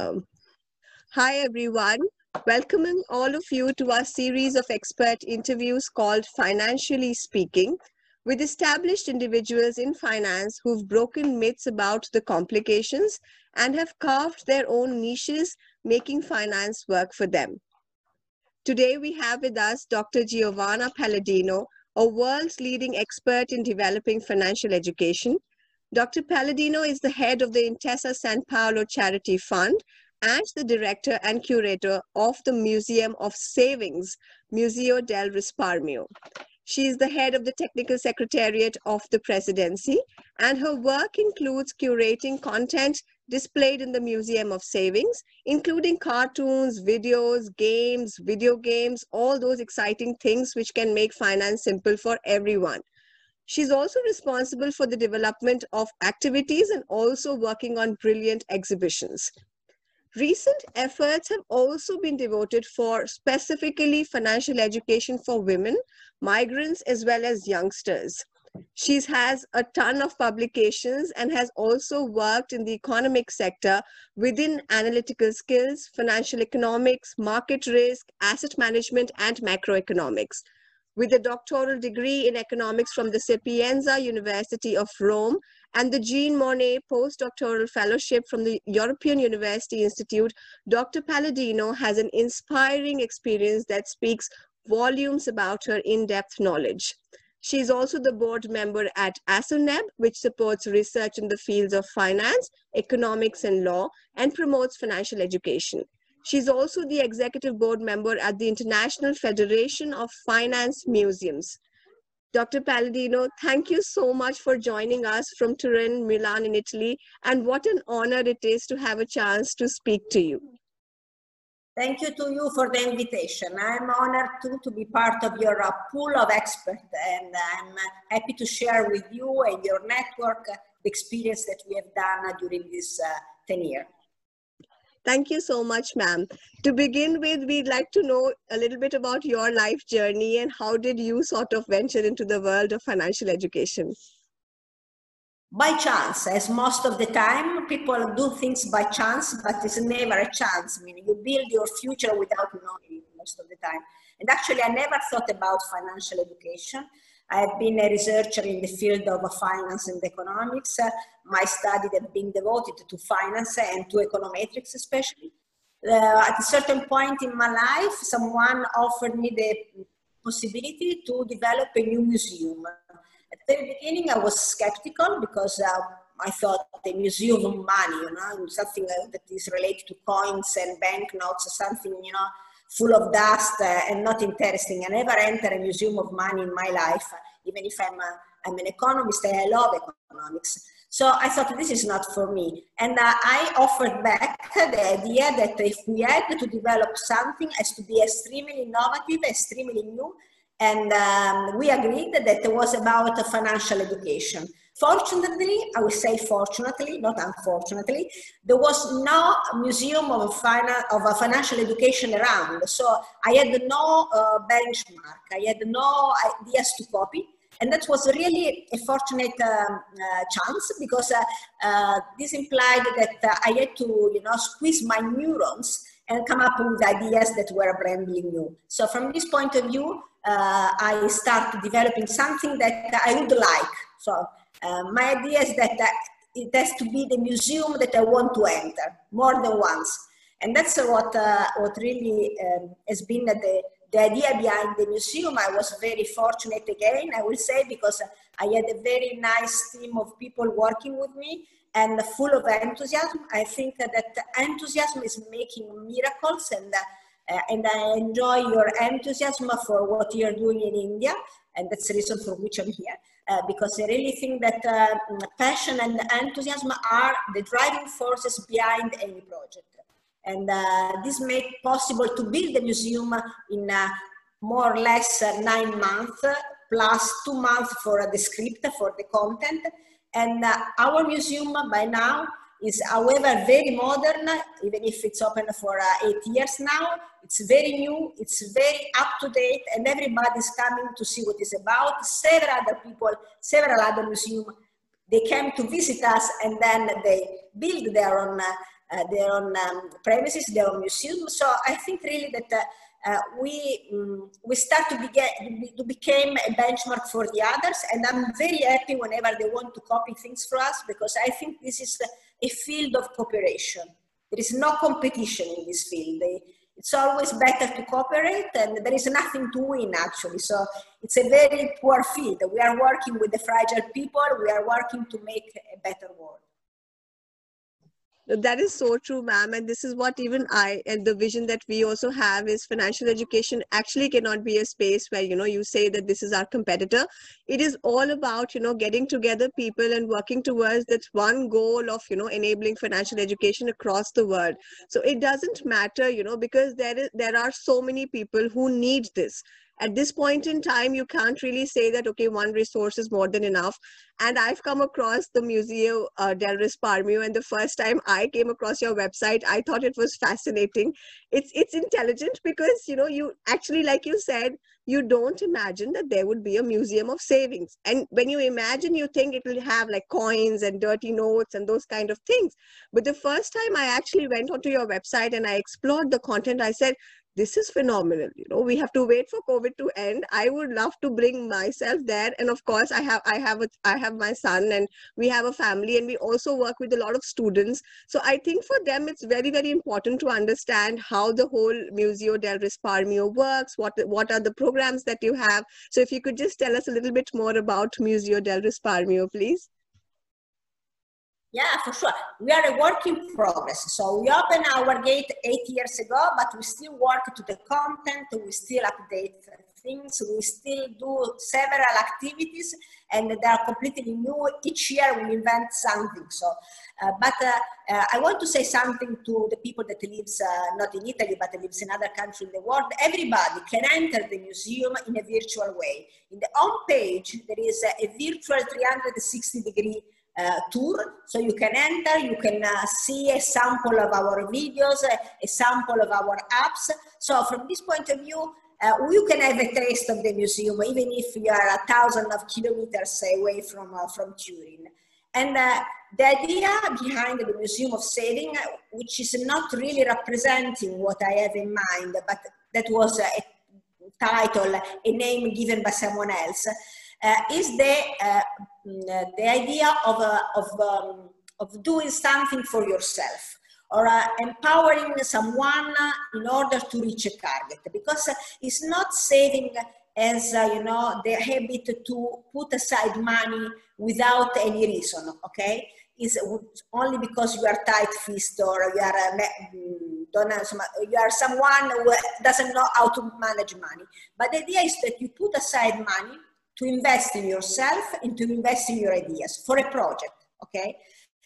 Um, hi, everyone. Welcoming all of you to our series of expert interviews called Financially Speaking with established individuals in finance who've broken myths about the complications and have carved their own niches, making finance work for them. Today, we have with us Dr. Giovanna Paladino, a world's leading expert in developing financial education. Dr. Paladino is the head of the Intesa San Paolo Charity Fund and the director and curator of the Museum of Savings, Museo del Risparmio. She is the head of the technical secretariat of the presidency, and her work includes curating content displayed in the Museum of Savings, including cartoons, videos, games, video games, all those exciting things which can make finance simple for everyone. She's also responsible for the development of activities and also working on brilliant exhibitions. Recent efforts have also been devoted for specifically financial education for women, migrants, as well as youngsters. She has a ton of publications and has also worked in the economic sector within analytical skills, financial economics, market risk, asset management, and macroeconomics. With a doctoral degree in economics from the Sapienza University of Rome and the Jean Monnet postdoctoral fellowship from the European University Institute, Dr. Paladino has an inspiring experience that speaks volumes about her in-depth knowledge. She is also the board member at ASSONEB, which supports research in the fields of finance, economics, and law, and promotes financial education. She's also the executive board member at the International Federation of Finance Museums. Dr. Paladino, thank you so much for joining us from Turin, Milan in Italy, and what an honor it is to have a chance to speak to you. Thank you to you for the invitation. I'm honored too to be part of your uh, pool of experts and I'm happy to share with you and your network the experience that we have done during this uh, 10 years. Thank you so much, ma'am. To begin with, we'd like to know a little bit about your life journey and how did you sort of venture into the world of financial education? By chance, as most of the time, people do things by chance, but it's never a chance. I mean, you build your future without knowing it most of the time. And actually, I never thought about financial education. I have been a researcher in the field of finance and economics. Uh, my studies have been devoted to finance and to econometrics especially. Uh, at a certain point in my life, someone offered me the possibility to develop a new museum. At the beginning, I was skeptical because uh, I thought the museum of money, you know, something that is related to coins and banknotes, something, you know, full of dust uh, and not interesting. I never entered a museum of money in my life, even if I'm, a, I'm an economist and I love economics. So I thought this is not for me. And uh, I offered back the idea that if we had to develop something has to be extremely innovative, extremely new. And um, we agreed that it was about financial education. Fortunately, I will say fortunately, not unfortunately, there was no museum of, finan- of a financial education around. So I had no uh, benchmark, I had no ideas to copy. And that was really a fortunate um, uh, chance because uh, uh this implied that uh, I had to, you know, squeeze my neurons and come up with ideas that were brandly new. So from this point of view, uh, I started developing something that I would like. So uh, my idea is that it has to be the museum that I want to enter more than once. And that's what, uh, what really um, has been the, the idea behind the museum. I was very fortunate again, I will say, because I had a very nice team of people working with me and full of enthusiasm. I think that enthusiasm is making miracles and uh, and I enjoy your enthusiasm for what you're doing in India, and that's the reason for which I'm here. Uh, because I really think that uh, passion and enthusiasm are the driving forces behind any project. And uh, this made possible to build the museum in uh, more or less uh, nine months, plus two months for the script, for the content. And our museum by now is however very modern, even if it's open for uh, eight years now. It's very new, it's very up to date, and everybody's coming to see what it's about. Several other people, several other museums, they came to visit us and then they build their own uh, uh, their own um, premises, their own museum. So I think really that uh, uh, we um, we start to, begin, to become a benchmark for the others and i'm very happy whenever they want to copy things for us because i think this is a field of cooperation. There is no competition in this field. It's always better to cooperate and there is nothing to win actually. So it's a very poor field. We are working with the fragile people. We are working to make a better world that is so true, ma'am. And this is what even I and the vision that we also have is financial education actually cannot be a space where, you know, you say that this is our competitor. It is all about, you know, getting together people and working towards that one goal of, you know, enabling financial education across the world. So it doesn't matter, you know, because there is there are so many people who need this at this point in time you can't really say that okay one resource is more than enough. And i've come across the museo uh, del risparmio and the first time i came across your website i thought it was fascinating. It's it's intelligent because you know you actually like you said you don't imagine that there would be a museum of savings. And when you imagine you think it will have like coins and dirty notes and those kind of things. But the first time i actually went onto your website and i explored the content i said this is phenomenal you know we have to wait for covid to end. I would love to bring myself there. And of course i have i have a i have my son and we have a family and we also work with a lot of students. So i think for them it's very very important to understand how the whole museo del risparmio works what what are the programs that you have. So if you could just tell us a little bit more about museo del risparmio please yeah, for sure. We are a work in progress. So we opened our gate eight years ago, but we still work to the content. We still update things. We still do several activities, and they are completely new. Each year we invent something. So, uh, but uh, uh, I want to say something to the people that lives uh, not in Italy, but lives in other countries in the world. Everybody can enter the museum in a virtual way. In the home page, there is a virtual 360 degree uh, tour. So you can enter, you can uh, see a sample of our videos, a, sample of our apps. So from this point of view, uh, you can have a taste of the museum, even if you are a thousand of kilometers away from, uh, from Turin. And uh, the idea behind the Museum of Saving, which is not really representing what I have in mind, but that was a title, a name given by someone else, uh, is the uh, the idea of uh, of um, of doing something for yourself or uh, empowering someone in order to reach a target. Because it's not saving as uh, you know the habit to put aside money without any reason okay? Is only because you are tight fist or you are uh, mm, don't you are someone who doesn't know how to manage money. But the idea is that you put aside money to invest in yourself and to invest in your ideas for a project, okay?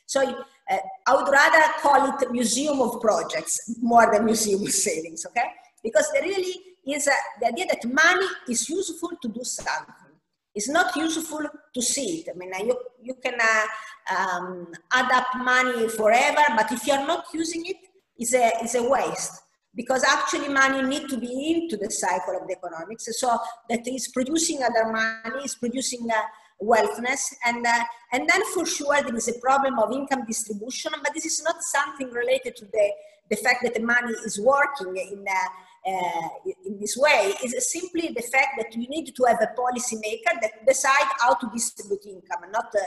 So uh, I would rather call it museum of projects more than museum of savings, okay? Because there really is a, the idea that money is useful to do something. It's not useful to see it. I mean, you, you can uh, um, add up money forever, but if you're not using it, it's a, it's a waste because actually money need to be into the cycle of the economics. So that is producing other money, is producing uh, wealthness, and uh, and then for sure there is a problem of income distribution. But this is not something related to the the fact that the money is working in. Uh, uh, in this way is simply the fact that you need to have a policy maker that decide how to distribute income. Not uh,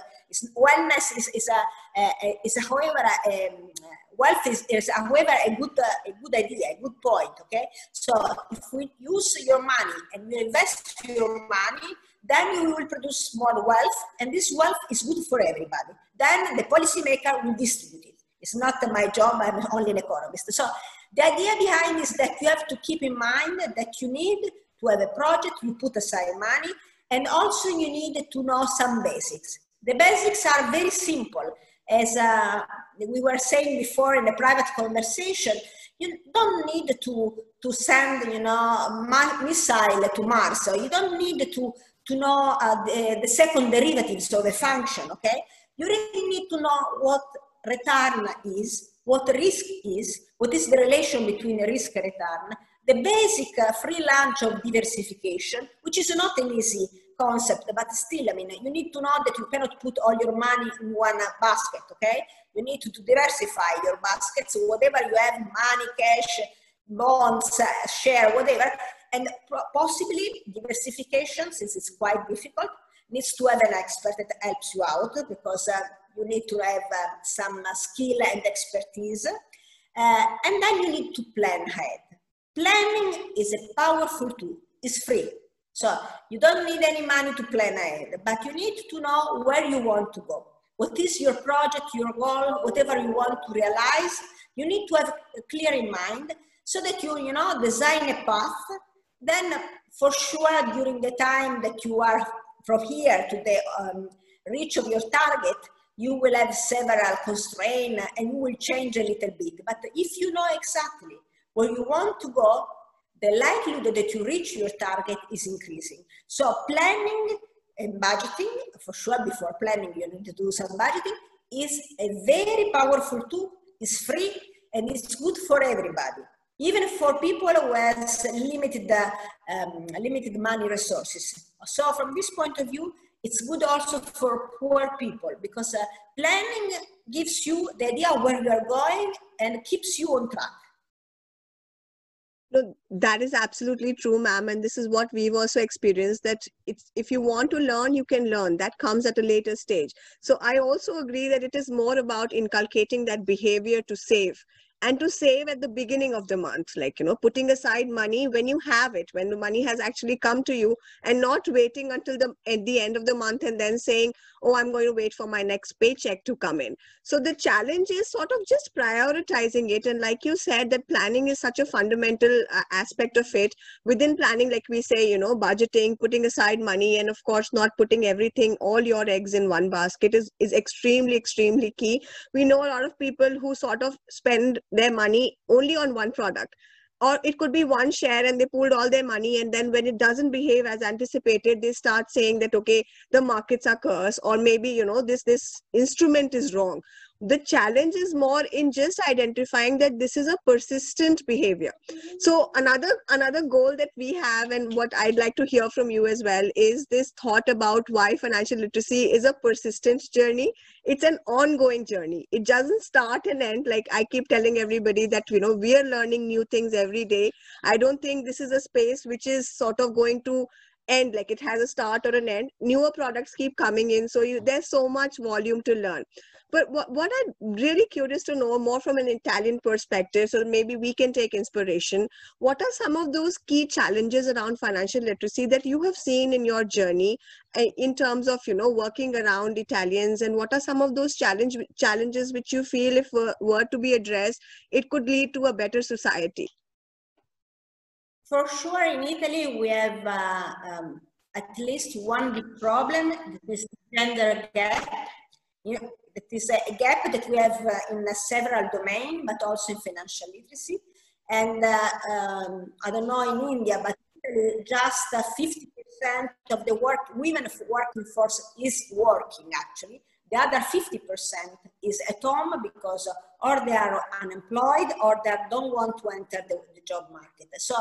wellness is, is a, a, is a however a, um, wealth is, is however a good uh, a good idea, a good point. Okay, so if we use your money and we invest your money, then you will produce more wealth, and this wealth is good for everybody. Then the policymaker will distribute it. It's not my job. I'm only an economist. So the idea behind is that you have to keep in mind that you need to have a project. You put aside money, and also you need to know some basics. The basics are very simple as uh, we were saying before in a private conversation, you don't need to, to send, you know, missile to Mars. So you don't need to, to know uh, the, the second derivatives of a function, okay? You really need to know what return is, what risk is, what is the relation between risk and return, the basic uh, free lunch of diversification, which is not an easy concept, but still, I mean, you need to know that you cannot put all your money in one basket, okay? You need to, diversify your baskets, whatever you have, money, cash, bonds, uh, share, whatever, and possibly diversification, since it's quite difficult, needs to have an expert that helps you out because uh, you need to have uh, some skill and expertise. Uh, and then you need to plan ahead. Planning is a powerful tool, it's free. So you don't need any money to plan ahead, but you need to know where you want to go. What is your project, your goal, whatever you want to realize, you need to have clear in mind so that you, you know, design a path. Then for sure, during the time that you are from here to the um, reach of your target, you will have several constraints and you will change a little bit. But if you know exactly where you want to go, the likelihood that you reach your target is increasing. So planning and budgeting, for sure before planning you need to do some budgeting, is a very powerful tool, it's free, and it's good for everybody. Even for people who has limited, uh, um, limited money resources. So from this point of view, it's good also for poor people because uh, planning gives you the idea where you are going and keeps you on track. No, that is absolutely true, ma'am. And this is what we've also experienced that it's if you want to learn, you can learn. That comes at a later stage. So I also agree that it is more about inculcating that behavior to save and to save at the beginning of the month like you know putting aside money when you have it when the money has actually come to you and not waiting until the at the end of the month and then saying oh i'm going to wait for my next paycheck to come in. So the challenge is sort of just prioritizing it. And like you said that planning is such a fundamental uh, aspect of it. Within planning like we say you know budgeting putting aside money and of course not putting everything all your eggs in one basket is is extremely extremely key. We know a lot of people who sort of spend their money only on one product. Or it could be one share and they pulled all their money and then when it doesn't behave as anticipated they start saying that okay the markets are cursed or maybe you know this this instrument is wrong the challenge is more in just identifying that this is a persistent behavior. So another another goal that we have and what i'd like to hear from you as well is this thought about why financial literacy is a persistent journey. It's an ongoing journey. It doesn't start and end. Like i keep telling everybody that you know we are learning new things every day. I don't think this is a space which is sort of going to end. Like it has a start or an end. Newer products keep coming in. So you, there's so much volume to learn but what, what i'm really curious to know more from an italian perspective so maybe we can take inspiration. What are some of those key challenges around financial literacy that you have seen in your journey eh, in terms of you know working around italians? And what are some of those challenge challenges which you feel if were, were to be addressed it could lead to a better society? For sure, in Italy, we have uh, um, at least one big problem, this gender gap. You know, it is a gap that we have uh, in several domains, but also in financial literacy. And uh, um, I don't know in India, but just 50% uh, of the work, women working force is working actually. The other 50% is at home because or they are unemployed or they don't want to enter the, the job market. So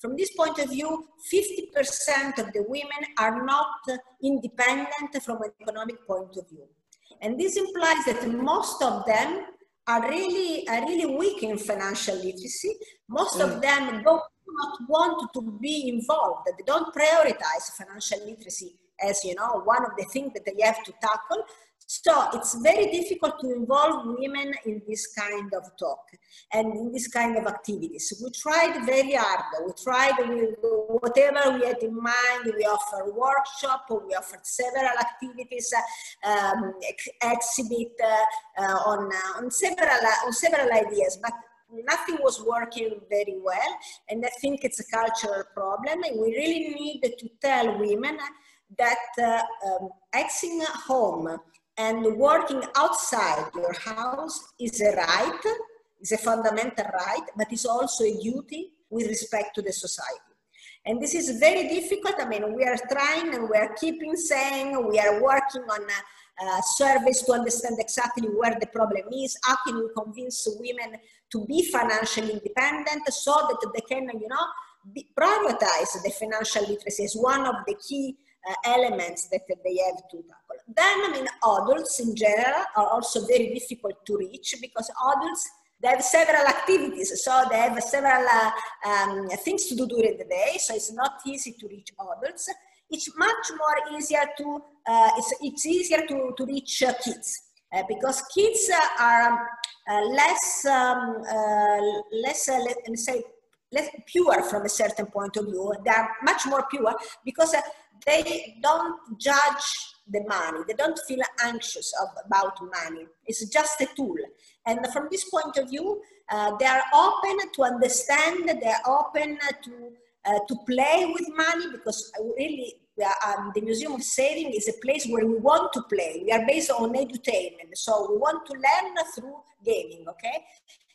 from this point of view, 50% of the women are not independent from an economic point of view. And this implies that most of them are really, are really weak in financial literacy. Most mm. of them don't not want to be involved. They don't prioritize financial literacy as you know one of the things that they have to tackle so it's very difficult to involve women in this kind of talk and in this kind of activities. We tried very hard. We tried whatever we had in mind. We offer workshop. We offered several activities, um, ex exhibit uh, on uh, on several uh, on several ideas, but nothing was working very well. And I think it's a cultural problem. And we really need to tell women that uh, um, home and working outside your house is a right, is a fundamental right, but is also a duty with respect to the society. And this is very difficult. I mean, we are trying and we are keeping saying we are working on a, surveys to understand exactly where the problem is. How can we convince women to be financially independent so that they can, you know, be, prioritize the financial literacy as one of the key elements that they have to tackle. Then, I mean, adults in general are also very difficult to reach because adults they have several activities, so they have several uh, um, things to do during the day, so it's not easy to reach adults. It's much more easier to, uh, it's, it's easier to, to reach uh, kids uh, because kids are um, less, um, less let's say, less pure from a certain point of view. They are much more pure because they don't judge the money. They don't feel anxious of, about money. It's just a tool. And from this point of view, uh, they are open to understand, they are open to, uh, to play with money because really um, the Museum of Saving is a place where we want to play. We are based on edutainment. So we want to learn through gaming, okay?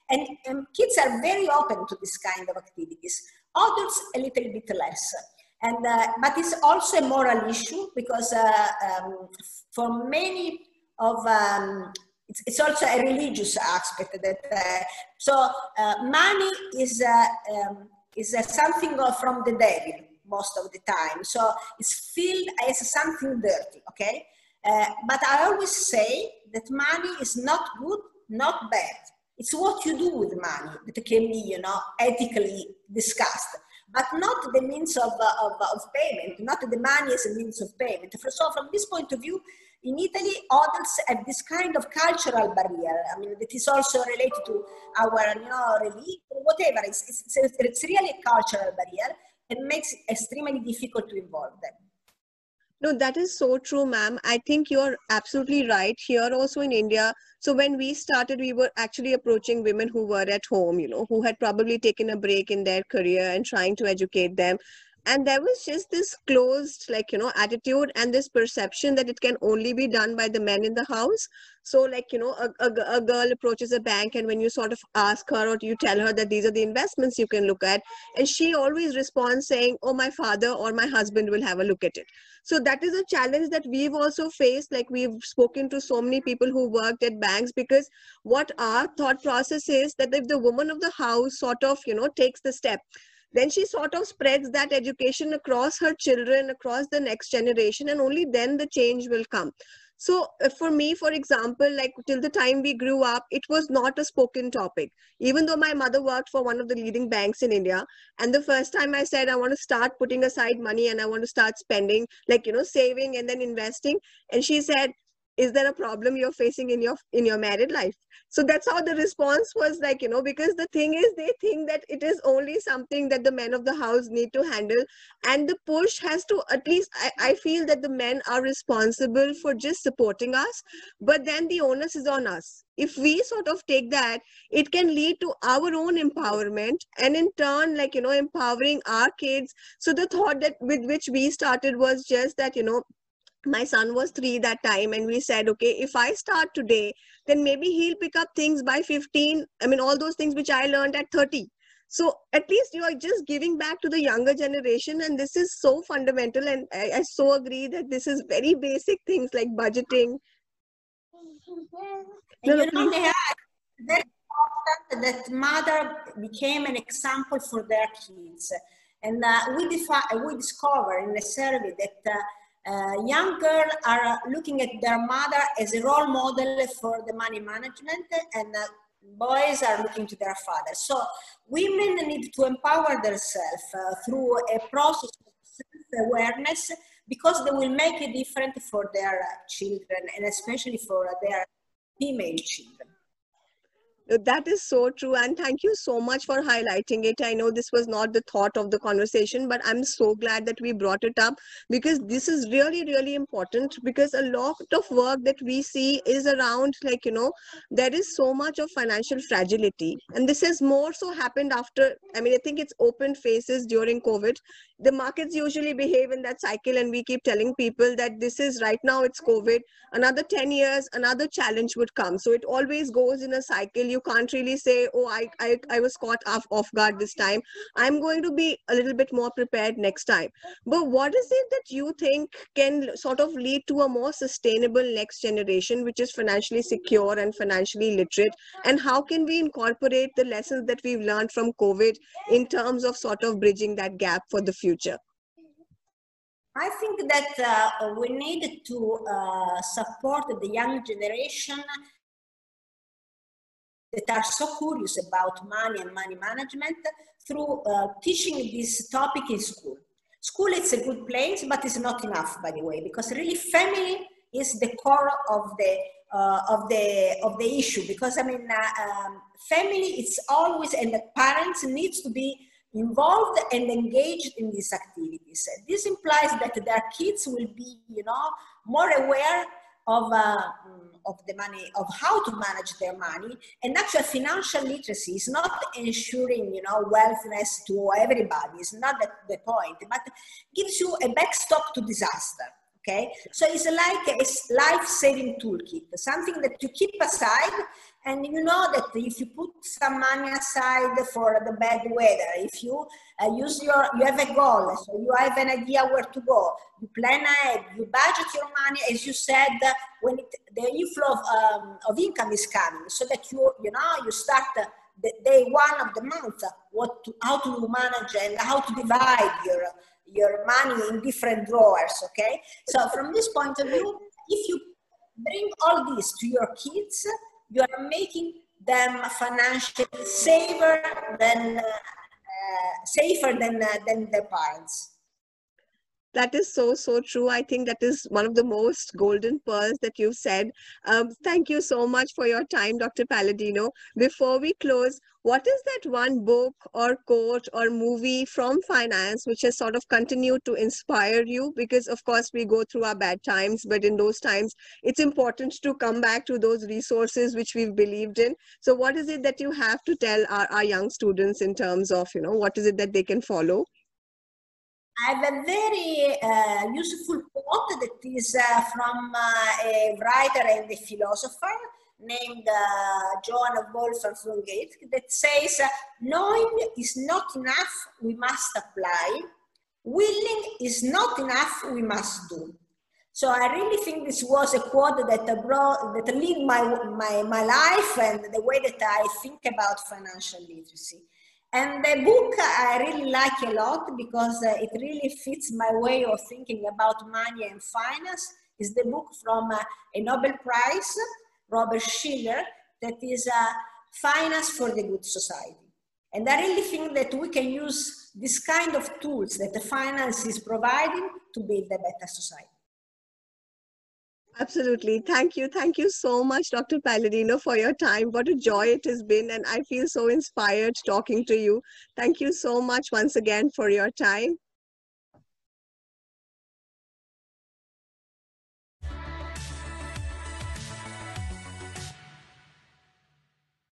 And, and kids are very open to this kind of activities. Adults, a little bit less. And, uh, but it's also a moral issue because uh, um, for many of, um, it's, it's, also a religious aspect that, uh, so uh, money is, uh, um, is something from the devil most of the time. So it's filled as something dirty, okay? Uh, but I always say that money is not good, not bad. It's what you do with money that can be, you know, ethically discussed but not the means of, uh, of, of payment, not the money as a means of payment. So from this point of view, in Italy, adults have this kind of cultural barrier. I mean, that is also related to our, you know, religion, whatever. It's, it's, it's really a cultural barrier and makes it extremely difficult to involve them. No, that is so true, ma'am. I think you're absolutely right. Here also in India, so when we started, we were actually approaching women who were at home, you know, who had probably taken a break in their career and trying to educate them and there was just this closed like you know attitude and this perception that it can only be done by the men in the house so like you know a, a, a, girl approaches a bank and when you sort of ask her or you tell her that these are the investments you can look at and she always responds saying oh my father or my husband will have a look at it. So that is a challenge that we've also faced. Like we've spoken to so many people who worked at banks because what our thought process is that if the woman of the house sort of you know takes the step then she sort of spreads that education across her children across the next generation and only then the change will come so uh, for me for example like till the time we grew up it was not a spoken topic. Even though my mother worked for one of the leading banks in india and the first time i said i want to start putting aside money and i want to start spending like you know saving and then investing and she said is there a problem you're facing in your in your married life? So that's how the response was like you know because the thing is they think that it is only something that the men of the house need to handle and the push has to at least I, I feel that the men are responsible for just supporting us but then the onus is on us. If we sort of take that it can lead to our own empowerment and in turn like you know empowering our kids. So the thought that with which we started was just that you know my son was three that time and we said okay if i start today then maybe he'll pick up things by 15 i mean all those things which i learned at 30 so at least you are just giving back to the younger generation and this is so fundamental and i, I so agree that this is very basic things like budgeting. And you know, they important that mother became an example for their kids. And uh, we, defi- we discovered in a survey that uh, uh, young girls are looking at their mother as a role model for the money management and uh, boys are looking to their father. So women need to empower themselves uh, through a process of self-awareness because they will make a difference for their children and especially for their female children. That is so true. And thank you so much for highlighting it. I know this was not the thought of the conversation, but I'm so glad that we brought it up because this is really, really important because a lot of work that we see is around, like, you know, there is so much of financial fragility. And this has more so happened after, I mean, I think it's open faces during COVID the markets usually behave in that cycle and we keep telling people that this is right now it's covid another 10 years another challenge would come so it always goes in a cycle you can't really say oh i i, I was caught off, off guard this time. I'm going to be a little bit more prepared next time. But what is it that you think can sort of lead to a more sustainable next generation which is financially secure and financially literate? And how can we incorporate the lessons that we've learned from covid in terms of sort of bridging that gap for the future future? I think that uh, we need to uh, support the young generation that are so curious about money and money management through uh, teaching this topic in school. School is a good place, but it's not enough, by the way, because really family is the core of the uh, of the of the issue. Because I mean, uh, um, family is always and the parents needs to be involved and engaged in these activities. This implies that their kids will be, you know, more aware of, uh, of the money, of how to manage their money. And actually financial literacy is not ensuring, you know, wealthiness to everybody. It's not the, the point, but gives you a backstop to disaster. Okay, so it's like a life-saving toolkit, something that you keep aside and you know that if you put some money aside for the bad weather, if you uh, use your, you have a goal, so you have an idea where to go, you plan ahead, you budget your money, as you said, when it, the inflow of, um, of income is coming, so that you, you know, you start the day one of the month, what to, how to manage and how to divide your, your money in different drawers, okay? So from this point of view, if you bring all this to your kids, you are making them financially safer than uh, uh, safer than uh, than their parents that is so so true. I think that is one of the most golden pearls that you've said. Um, thank you so much for your time dr paladino. Before we close what is that one book or quote or movie from finance which has sort of continued to inspire you? Because of course we go through our bad times but in those times it's important to come back to those resources which we've believed in. So what is it that you have to tell our, our young students in terms of you know what is it that they can follow I have a very uh, useful quote that is uh, from uh, a writer and a philosopher named uh, Johann Wolfgang that says, knowing is not enough, we must apply. Willing is not enough, we must do. So I really think this was a quote that brought, that lead my, my, my life and the way that I think about financial literacy. And the book I really like a lot because uh, it really fits my way of thinking about money and finance. Is the book from uh, a Nobel Prize, Robert Shiller, that is uh, Finance for the Good Society. And I really think that we can use this kind of tools that the finance is providing to build a better society. Absolutely. Thank you. Thank you so much, Dr. Paladino, for your time. What a joy it has been. And I feel so inspired talking to you. Thank you so much once again for your time.